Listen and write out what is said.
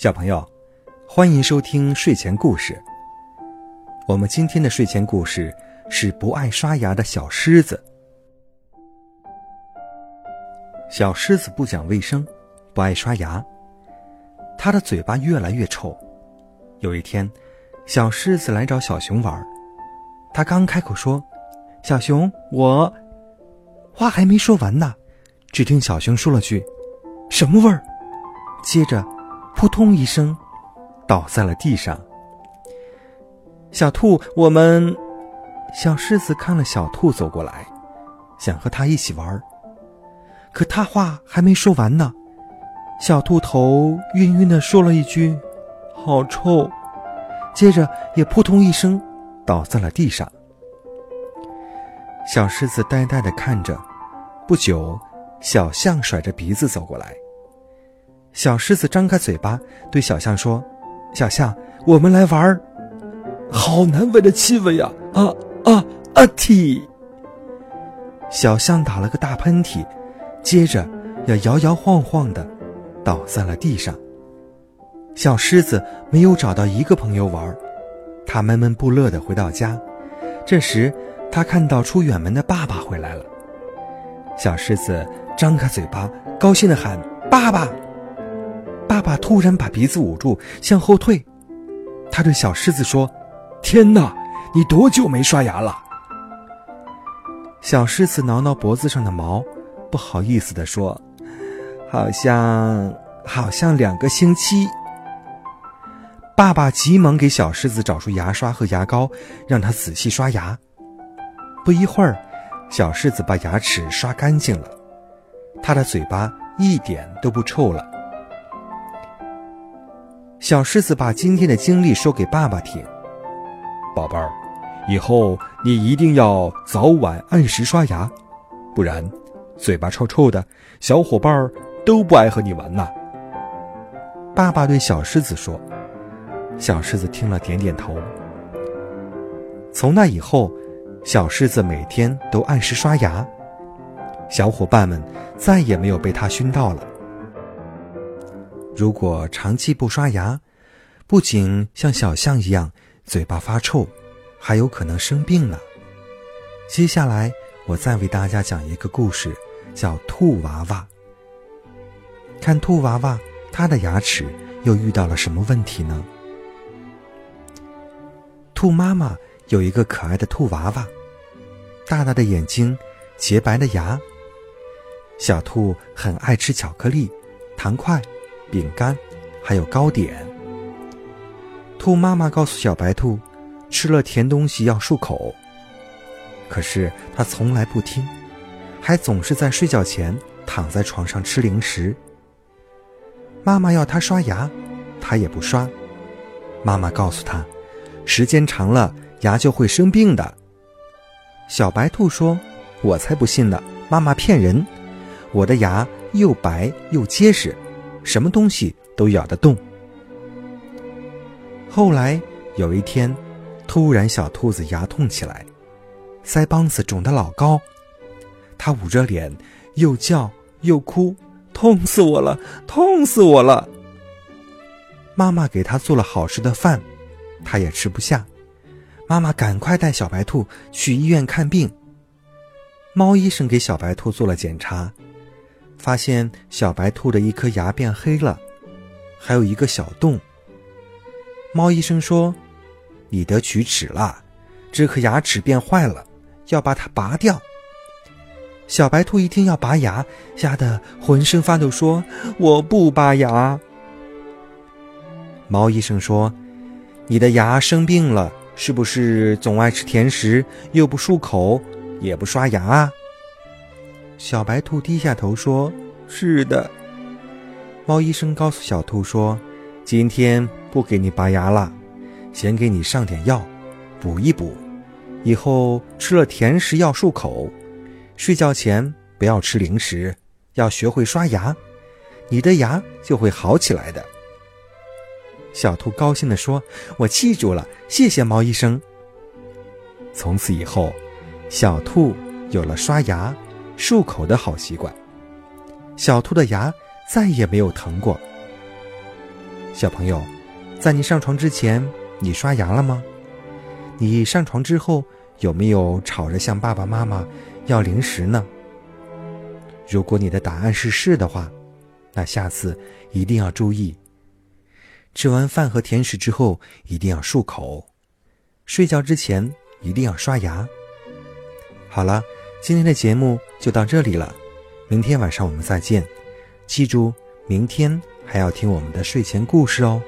小朋友，欢迎收听睡前故事。我们今天的睡前故事是不爱刷牙的小狮子。小狮子不讲卫生，不爱刷牙，它的嘴巴越来越臭。有一天，小狮子来找小熊玩，它刚开口说：“小熊，我……”话还没说完呢，只听小熊说了句：“什么味儿？”接着。扑通一声，倒在了地上。小兔，我们小狮子看了小兔走过来，想和它一起玩可他话还没说完呢，小兔头晕晕的说了一句：“好臭。”接着也扑通一声倒在了地上。小狮子呆呆的看着，不久，小象甩着鼻子走过来。小狮子张开嘴巴对小象说：“小象，我们来玩儿。”好难闻的气味呀！啊啊啊！嚏！小象打了个大喷嚏，接着要摇摇晃晃的倒在了地上。小狮子没有找到一个朋友玩，他闷闷不乐的回到家。这时，他看到出远门的爸爸回来了。小狮子张开嘴巴，高兴的喊：“爸爸！”爸爸突然把鼻子捂住，向后退。他对小狮子说：“天哪，你多久没刷牙了？”小狮子挠挠脖子上的毛，不好意思地说：“好像，好像两个星期。”爸爸急忙给小狮子找出牙刷和牙膏，让他仔细刷牙。不一会儿，小狮子把牙齿刷干净了，他的嘴巴一点都不臭了。小狮子把今天的经历说给爸爸听。宝贝儿，以后你一定要早晚按时刷牙，不然嘴巴臭臭的，小伙伴儿都不爱和你玩呐。爸爸对小狮子说。小狮子听了点点头。从那以后，小狮子每天都按时刷牙，小伙伴们再也没有被他熏到了。如果长期不刷牙，不仅像小象一样嘴巴发臭，还有可能生病呢。接下来，我再为大家讲一个故事，叫《兔娃娃》。看兔娃娃，它的牙齿又遇到了什么问题呢？兔妈妈有一个可爱的兔娃娃，大大的眼睛，洁白的牙。小兔很爱吃巧克力、糖块。饼干，还有糕点。兔妈妈告诉小白兔，吃了甜东西要漱口。可是它从来不听，还总是在睡觉前躺在床上吃零食。妈妈要它刷牙，它也不刷。妈妈告诉它，时间长了牙就会生病的。小白兔说：“我才不信呢，妈妈骗人，我的牙又白又结实。”什么东西都咬得动。后来有一天，突然小兔子牙痛起来，腮帮子肿得老高，它捂着脸，又叫又哭，痛死我了，痛死我了。妈妈给它做了好吃的饭，它也吃不下。妈妈赶快带小白兔去医院看病。猫医生给小白兔做了检查。发现小白兔的一颗牙变黑了，还有一个小洞。猫医生说：“你得龋齿了，这颗牙齿变坏了，要把它拔掉。”小白兔一听要拔牙，吓得浑身发抖，说：“我不拔牙。”猫医生说：“你的牙生病了，是不是总爱吃甜食，又不漱口，也不刷牙啊？”小白兔低下头说：“是的。”猫医生告诉小兔说：“今天不给你拔牙了，先给你上点药，补一补。以后吃了甜食要漱口，睡觉前不要吃零食，要学会刷牙，你的牙就会好起来的。”小兔高兴地说：“我记住了，谢谢猫医生。”从此以后，小兔有了刷牙。漱口的好习惯，小兔的牙再也没有疼过。小朋友，在你上床之前，你刷牙了吗？你上床之后有没有吵着向爸爸妈妈要零食呢？如果你的答案是是的话，那下次一定要注意。吃完饭和甜食之后一定要漱口，睡觉之前一定要刷牙。好了，今天的节目就到这里了，明天晚上我们再见。记住，明天还要听我们的睡前故事哦。